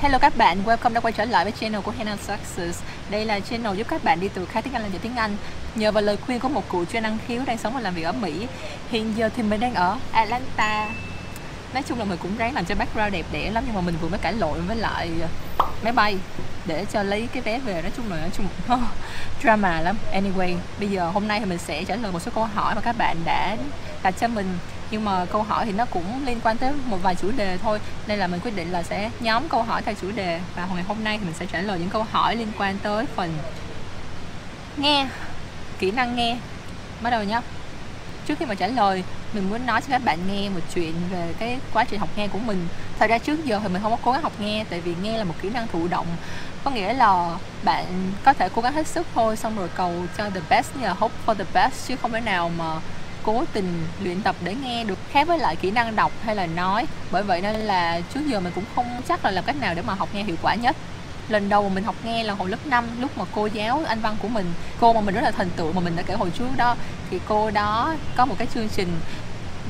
Hello các bạn, welcome đã quay trở lại với channel của Hannah Success. Đây là channel giúp các bạn đi từ khá tiếng Anh lên tiếng Anh. Nhờ vào lời khuyên của một cụ chuyên năng khiếu đang sống và làm việc ở Mỹ. Hiện giờ thì mình đang ở Atlanta. Nói chung là mình cũng ráng làm cho background đẹp đẽ lắm Nhưng mà mình vừa mới cãi lộn với lại máy bay Để cho lấy cái vé về. Nói chung là nói chung drama lắm. Anyway, bây giờ hôm nay thì mình sẽ trả lời một số câu hỏi mà các bạn đã đặt cho mình nhưng mà câu hỏi thì nó cũng liên quan tới một vài chủ đề thôi. Nên là mình quyết định là sẽ nhóm câu hỏi theo chủ đề. Và ngày hôm nay thì mình sẽ trả lời những câu hỏi liên quan tới phần nghe, kỹ năng nghe. Bắt đầu nhé trước khi mà trả lời, mình muốn nói cho các bạn nghe một chuyện về cái quá trình học nghe của mình. Thật ra trước giờ thì mình không có cố gắng học nghe, tại vì nghe là một kỹ năng thụ động. Có nghĩa là bạn có thể cố gắng hết sức thôi, xong rồi cầu cho the best như là hope for the best, chứ không thể nào mà cố tình luyện tập để nghe được khác với lại kỹ năng đọc hay là nói. Bởi vậy nên là trước giờ mình cũng không chắc là làm cách nào để mà học nghe hiệu quả nhất. Lần đầu mà mình học nghe là hồi lớp 5 lúc mà cô giáo anh văn của mình, cô mà mình rất là thần tượng mà mình đã kể hồi trước đó, thì cô đó có một cái chương trình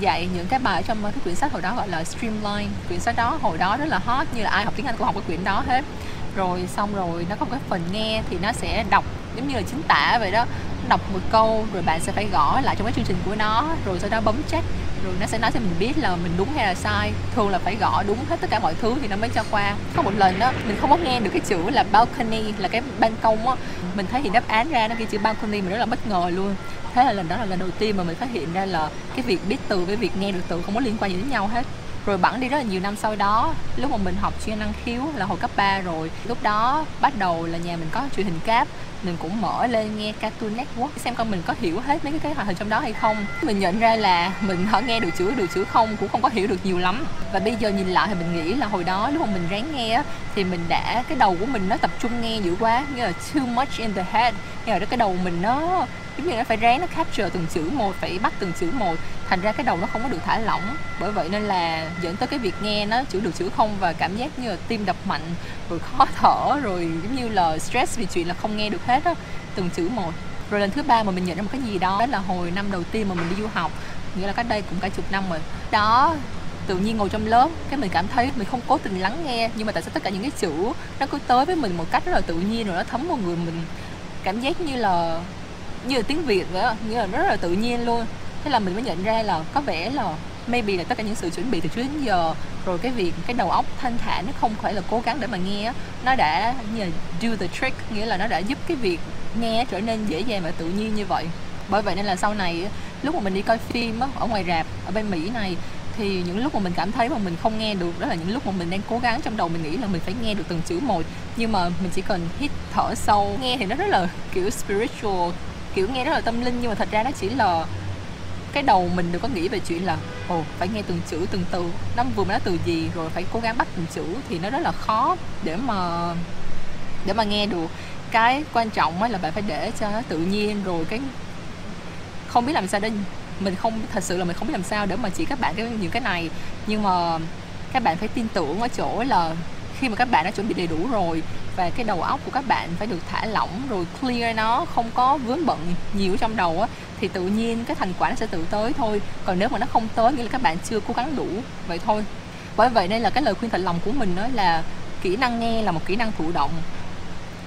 dạy những cái bài trong cái quyển sách hồi đó gọi là Streamline. Quyển sách đó hồi đó rất là hot, như là ai học tiếng Anh cũng học cái quyển đó hết. Rồi xong rồi nó có một cái phần nghe thì nó sẽ đọc giống như là chính tả vậy đó đọc một câu rồi bạn sẽ phải gõ lại trong cái chương trình của nó, rồi sau đó bấm check, rồi nó sẽ nói cho mình biết là mình đúng hay là sai. Thường là phải gõ đúng hết tất cả mọi thứ thì nó mới cho qua. Có một lần đó mình không có nghe được cái chữ là balcony, là cái ban công á. Mình thấy thì đáp án ra nó ghi chữ balcony mình rất là bất ngờ luôn. Thế là lần đó là lần đầu tiên mà mình phát hiện ra là cái việc biết từ với việc nghe được từ không có liên quan gì đến nhau hết. Rồi bẵng đi rất là nhiều năm sau đó, lúc mà mình học chuyên năng khiếu là hồi cấp 3 rồi, lúc đó bắt đầu là nhà mình có truyền hình cáp mình cũng mở lên nghe Cartoon Network xem coi mình có hiểu hết mấy cái cái hoạt hình trong đó hay không. Mình nhận ra là mình họ nghe được chữ được chữ không cũng không có hiểu được nhiều lắm. Và bây giờ nhìn lại thì mình nghĩ là hồi đó lúc mà mình ráng nghe thì mình đã, cái đầu của mình nó tập trung nghe dữ quá, như là too much in the head. Như là cái đầu mình nó, giống như nó phải ráng nó capture từng chữ một, phải bắt từng chữ một. Thành ra cái đầu nó không có được thả lỏng. Bởi vậy nên là dẫn tới cái việc nghe nó chữ được chữ không và cảm giác như là tim đập mạnh, rồi khó thở, rồi giống như là stress vì chuyện là không nghe được hết á, từng chữ một. Rồi lần thứ ba mà mình nhận ra một cái gì đó đó là hồi năm đầu tiên mà mình đi du học, nghĩa là cách đây cũng cả chục năm rồi. Đó, tự nhiên ngồi trong lớp, cái mình cảm thấy mình không cố tình lắng nghe, nhưng mà tại sao tất cả những cái chữ nó cứ tới với mình một cách rất là tự nhiên rồi nó thấm vào người mình? Cảm giác như là như là tiếng việt vậy như là rất là tự nhiên luôn. Thế là mình mới nhận ra là có vẻ là maybe là tất cả những sự chuẩn bị từ trước đến giờ rồi cái việc cái đầu óc thanh thản nó không phải là cố gắng để mà nghe nó đã như là do the trick nghĩa là nó đã giúp cái việc nghe trở nên dễ dàng và tự nhiên như vậy. Bởi vậy nên là sau này lúc mà mình đi coi phim á, ở ngoài rạp ở bên mỹ này thì những lúc mà mình cảm thấy mà mình không nghe được đó là những lúc mà mình đang cố gắng trong đầu mình nghĩ là mình phải nghe được từng chữ một. Nhưng mà mình chỉ cần hít thở sâu nghe thì nó rất là kiểu spiritual kiểu nghe rất là tâm linh nhưng mà thật ra nó chỉ là cái đầu mình đừng có nghĩ về chuyện là, ồ, phải nghe từng chữ, từng từ. Nó vừa mới nói từ gì, rồi phải cố gắng bắt từng chữ thì nó rất là khó để mà để mà nghe được. Cái quan trọng là bạn phải để cho nó tự nhiên, rồi cái không biết làm sao để mình không, thật sự là mình không biết làm sao để mà chỉ các bạn cái những cái này. Nhưng mà các bạn phải tin tưởng ở chỗ là khi mà các bạn đã chuẩn bị đầy đủ rồi và cái đầu óc của các bạn phải được thả lỏng, rồi clear nó, không có vướng bận nhiều trong đầu á thì tự nhiên cái thành quả nó sẽ tự tới thôi. Còn nếu mà nó không tới, nghĩa là các bạn chưa cố gắng đủ, vậy thôi. Bởi vậy nên là cái lời khuyên thật lòng của mình đó là kỹ năng nghe là một kỹ năng thụ động.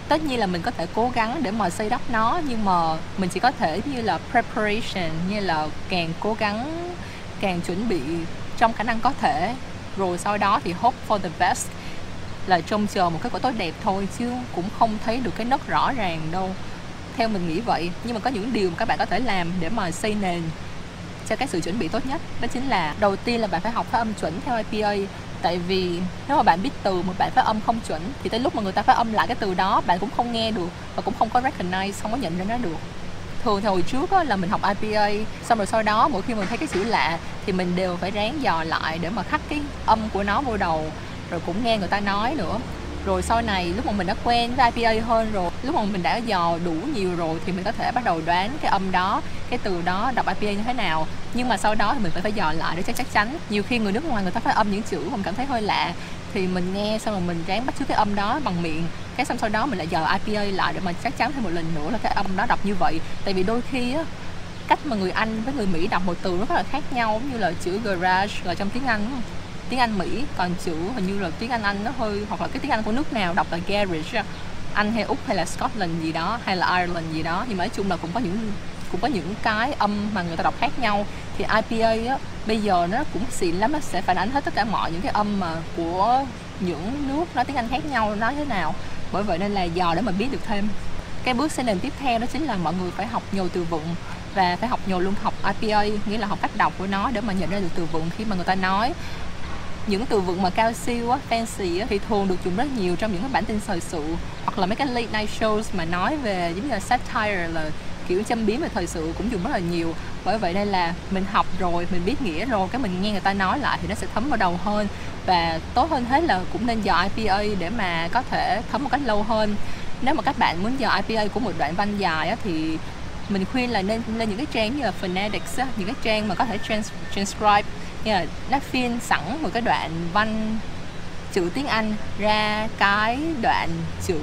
Tất nhiên là mình có thể cố gắng để mà xây đắp nó, nhưng mà mình chỉ có thể như là preparation, như là càng cố gắng, càng chuẩn bị trong khả năng có thể. Rồi sau đó thì hope for the best, là trông chờ một kết quả tốt đẹp thôi, chứ cũng không thấy được cái nấc rõ ràng đâu theo mình nghĩ vậy nhưng mà có những điều mà các bạn có thể làm để mà xây nền cho cái sự chuẩn bị tốt nhất đó chính là đầu tiên là bạn phải học phát âm chuẩn theo IPA tại vì nếu mà bạn biết từ một bạn phát âm không chuẩn thì tới lúc mà người ta phát âm lại cái từ đó bạn cũng không nghe được và cũng không có recognize không có nhận ra nó được. Thường thì hồi trước á, là mình học IPA xong rồi sau đó mỗi khi mình thấy cái chữ lạ thì mình đều phải ráng dò lại để mà khắc cái âm của nó vô đầu rồi cũng nghe người ta nói nữa rồi sau này lúc mà mình đã quen với IPA hơn rồi, lúc mà mình đã dò đủ nhiều rồi thì mình có thể bắt đầu đoán cái âm đó, cái từ đó đọc IPA như thế nào. Nhưng mà sau đó thì mình phải phải dò lại để chắc chắc chắn. Nhiều khi người nước ngoài người ta phát âm những chữ mà mình cảm thấy hơi lạ thì mình nghe xong rồi mình ráng bắt chước cái âm đó bằng miệng. Cái xong sau đó mình lại dò IPA lại để mà chắc chắn thêm một lần nữa là cái âm đó đọc như vậy. Tại vì đôi khi á, cách mà người Anh với người Mỹ đọc một từ nó rất là khác nhau như là chữ garage là trong tiếng Anh tiếng Anh Mỹ, còn chữ hình như là tiếng Anh Anh nó hơi, hoặc là cái tiếng Anh của nước nào đọc là garage Anh hay Úc hay là Scotland gì đó, hay là Ireland gì đó nhưng mà nói chung là cũng có những, cũng có những cái âm mà người ta đọc khác nhau. Thì IPA á, bây giờ nó cũng xịn lắm nó sẽ phản ánh hết tất cả mọi những cái âm mà của những nước nói tiếng Anh khác nhau nói thế nào. Bởi vậy nên là dò để mà biết được thêm. Cái bước sẽ nền tiếp theo đó chính là mọi người phải học nhồi từ vựng và phải học nhồi luôn học IPA nghĩa là học cách đọc của nó để mà nhận ra được từ vựng khi mà người ta nói những từ vựng mà cao siêu á, fancy á, thì thường được dùng rất nhiều trong những cái bản tin thời sự hoặc là mấy cái late night shows mà nói về giống như là satire là kiểu châm biếm về thời sự cũng dùng rất là nhiều. Bởi vậy đây là mình học rồi mình biết nghĩa rồi cái mình nghe người ta nói lại thì nó sẽ thấm vào đầu hơn. Và tốt hơn hết là cũng nên dò IPA để mà có thể thấm một cách lâu hơn. Nếu mà các bạn muốn dò IPA của một đoạn văn dài á, thì mình khuyên là nên lên những cái trang như là phonetics á, những cái trang mà có thể trans, transcribe nhưng là nó phiên sẵn một cái đoạn văn chữ tiếng Anh ra cái đoạn chữ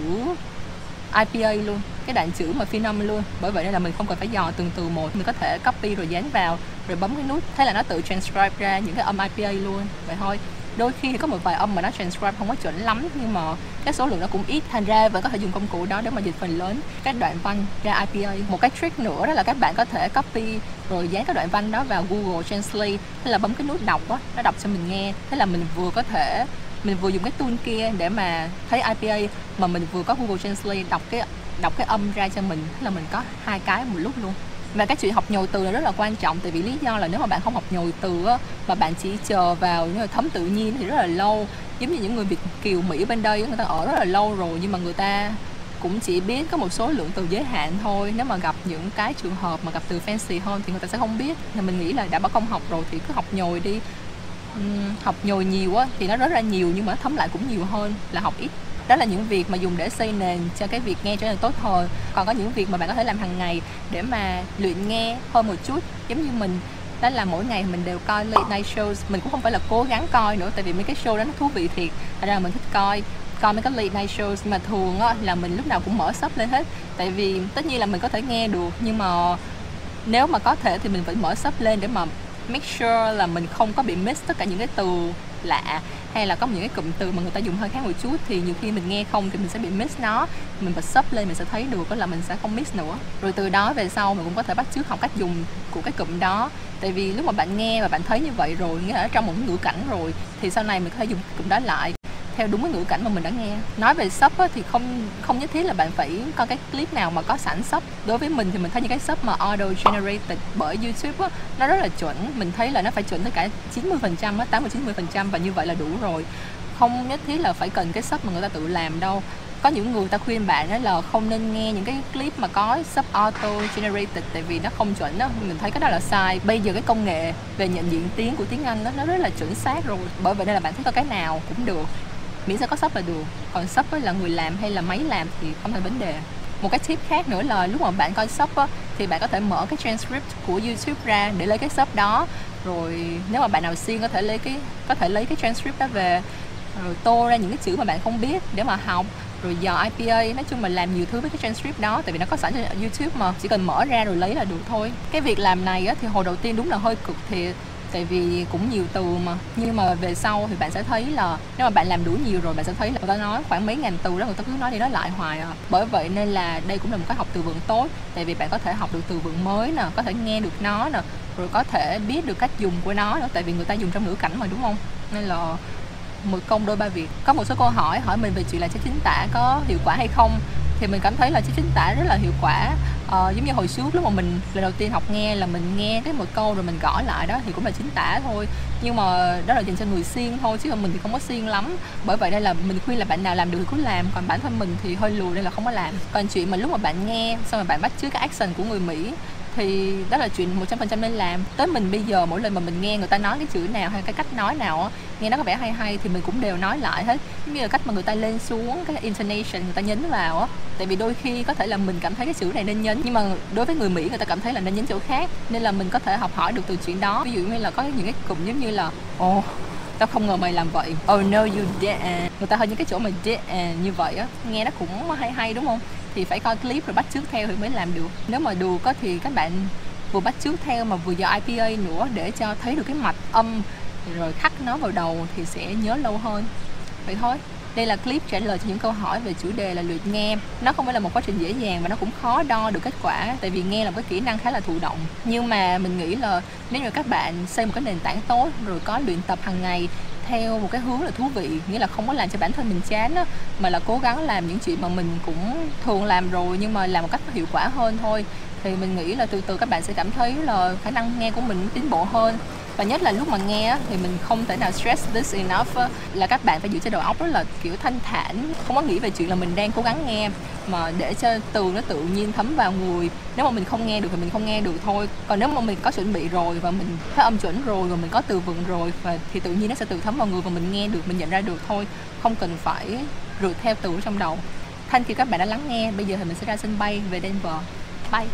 IPA luôn, cái đoạn chữ mà phiên âm luôn. Bởi vậy nên là mình không cần phải dò từng từ một, mình có thể copy rồi dán vào, rồi bấm cái nút. Thế là nó tự transcribe ra những cái âm IPA luôn. Vậy thôi đôi khi thì có một vài âm mà nó transcribe không có chuẩn lắm, nhưng mà cái số lượng nó cũng ít. Thành ra vẫn có thể dùng công cụ đó để mà dịch phần lớn các đoạn văn ra IPA một cái trick nữa đó là các bạn có thể copy rồi dán các đoạn văn đó vào Google Translate, thế là bấm cái nút đọc á, nó đọc cho mình nghe. Thế là mình vừa có thể, mình vừa dùng cái tool kia để mà thấy IPA mà mình vừa có Google Translate đọc cái đọc cái âm ra cho mình. Thế là mình có hai cái một lúc luôn và cái chuyện học nhồi từ là rất là quan trọng tại vì lý do là nếu mà bạn không học nhồi từ á mà bạn chỉ chờ vào như là thấm tự nhiên thì rất là lâu. Giống như những người việt kiều mỹ bên đây người ta ở rất là lâu rồi nhưng mà người ta cũng chỉ biết có một số lượng từ giới hạn thôi. Nếu mà gặp những cái trường hợp mà gặp từ fancy hơn thì người ta sẽ không biết. Nên mình nghĩ là đã bỏ công học rồi thì cứ học nhồi đi. Uhm, học nhồi nhiều á thì nó rất là nhiều nhưng mà thấm lại cũng nhiều hơn là học ít đó là những việc mà dùng để xây nền cho cái việc nghe trở nên tốt hơn còn có những việc mà bạn có thể làm hàng ngày để mà luyện nghe hơn một chút giống như mình. Đó là mỗi ngày mình đều coi late night shows. Mình cũng không phải là cố gắng coi nữa tại vì mấy cái show đó nó thú vị thiệt. Thật ra là mình thích coi coi mấy cái late night shows. Mà thường á, là mình lúc nào cũng mở sub lên hết. Tại vì tất nhiên là mình có thể nghe được nhưng mà nếu mà có thể thì mình vẫn mở sub lên để mà make sure là mình không có bị miss tất cả những cái từ lạ hay là có những cái cụm từ mà người ta dùng hơi khác một chút thì nhiều khi mình nghe không thì mình sẽ bị miss nó. Mình bật sub lên mình sẽ thấy được là mình sẽ không miss nữa. Rồi từ đó về sau mình cũng có thể bắt chước học cách dùng của cái cụm đó. Tại vì lúc mà bạn nghe và bạn thấy như vậy rồi, nghĩa là ở trong một cái ngữ cảnh rồi, thì sau này mình có thể dùng cụm đó lại theo đúng cái ngữ cảnh mà mình đã nghe. Nói về shop á, thì không không nhất thiết là bạn phải coi cái clip nào mà có sẵn shop. Đối với mình thì mình thấy những cái shop mà auto generated bởi YouTube á, nó rất là chuẩn. Mình thấy là nó phải chuẩn tới cả 90 phần trăm tám mươi chín mươi phần trăm và như vậy là đủ rồi. Không nhất thiết là phải cần cái shop mà người ta tự làm đâu. Có những người ta khuyên bạn đó là không nên nghe những cái clip mà có sub auto generated tại vì nó không chuẩn đó mình thấy cái đó là sai. Bây giờ cái công nghệ về nhận diện tiếng của tiếng anh đó nó rất là chuẩn xác rồi. Bởi vậy nên là bạn thích có cái nào cũng được miễn sao có sub là được. Còn sub là người làm hay là máy làm thì không thành vấn đề. Một cái tip khác nữa là lúc mà bạn coi sub á, thì bạn có thể mở cái transcript của YouTube ra để lấy cái sub đó. Rồi nếu mà bạn nào siêng có thể lấy cái có thể lấy cái transcript đó về rồi tô ra những cái chữ mà bạn không biết để mà học. Rồi dò IPA nói chung là làm nhiều thứ với cái transcript đó tại vì nó có sẵn trên YouTube mà. Chỉ cần mở ra rồi lấy là được thôi. Cái việc làm này á, thì hồi đầu tiên đúng là hơi cực thiệt tại vì cũng nhiều từ mà. Nhưng mà về sau thì bạn sẽ thấy là nếu mà bạn làm đủ nhiều rồi, bạn sẽ thấy là người ta nói khoảng mấy ngàn từ đó, người ta cứ nói đi nói lại hoài à. Bởi vậy nên là đây cũng là một cái học từ vựng tốt. Tại vì bạn có thể học được từ vựng mới nè, có thể nghe được nó nè, rồi có thể biết được cách dùng của nó nữa. Tại vì người ta dùng trong ngữ cảnh mà, đúng không? Nên là một công đôi ba việc. Có một số câu hỏi hỏi mình về chuyện là chất chính tả có hiệu quả hay không? Thì mình cảm thấy là chất chính tả rất là hiệu quả ờ, giống như hồi trước lúc mà mình lần đầu tiên học nghe là mình nghe cái một câu rồi mình gõ lại đó thì cũng là chính tả thôi. Nhưng mà đó là dành cho người siêng thôi chứ còn mình thì không có siêng lắm. Bởi vậy đây là mình khuyên là bạn nào làm được thì cứ làm còn bản thân mình thì hơi lùi nên là không có làm. Còn chuyện mà lúc mà bạn nghe xong rồi bạn bắt chước cái action của người mỹ thì đó là chuyện một trăm phần trăm nên làm. Tới mình bây giờ mỗi lần mà mình nghe người ta nói cái chữ nào hay cái cách nói nào á nghe nó có vẻ hay hay thì mình cũng đều nói lại hết. Giống như là cách mà người ta lên xuống cái intonation người ta nhấn vào á. Tại vì đôi khi có thể là mình cảm thấy cái chữ này nên nhấn nhưng mà đối với người mỹ người ta cảm thấy là nên nhấn chỗ khác. Nên là mình có thể học hỏi được từ chuyện đó. Ví dụ như là có những cái cụm giống như là ồ oh, tao không ngờ mày làm vậy. Oh no you didn't. Người ta hơi những cái chỗ mà didn't như vậy á. Nghe nó cũng hay hay đúng không? Thì phải coi clip rồi bắt chước theo thì mới làm được. Nếu mà đùa có thì các bạn vừa bắt chước theo mà vừa giờ IPA nữa để cho thấy được cái mạch âm rồi khắc nó vào đầu thì sẽ nhớ lâu hơn. Vậy thôi. Đây là clip trả lời cho những câu hỏi về chủ đề là luyện nghe. Nó không phải là một quá trình dễ dàng và nó cũng khó đo được kết quả, tại vì nghe là một cái kỹ năng khá là thụ động. Nhưng mà mình nghĩ là nếu như các bạn xây một cái nền tảng tốt rồi có luyện tập hàng ngày theo một cái hướng là thú vị nghĩa là không có làm cho bản thân mình chán đó, mà là cố gắng làm những chuyện mà mình cũng thường làm rồi nhưng mà làm một cách hiệu quả hơn thôi. Thì mình nghĩ là từ từ các bạn sẽ cảm thấy là khả năng nghe của mình tiến bộ hơn và nhất là lúc mà nghe thì mình không thể nào stress this enough là các bạn phải giữ cho đầu óc rất là, kiểu, thanh thản. Không có nghĩ về chuyện là mình đang cố gắng nghe, mà để cho từ nó tự nhiên thấm vào người. Nếu mà mình không nghe được thì mình không nghe được thôi. Còn nếu mà mình có chuẩn bị rồi và mình có âm chuẩn rồi và mình có từ vựng rồi và thì tự nhiên nó sẽ tự thấm vào người và mình nghe được, mình nhận ra được thôi. Không cần phải rượt theo từ trong đầu. Thanh khi các bạn đã lắng nghe. Bây giờ thì mình sẽ ra sân bay về Denver. Bye.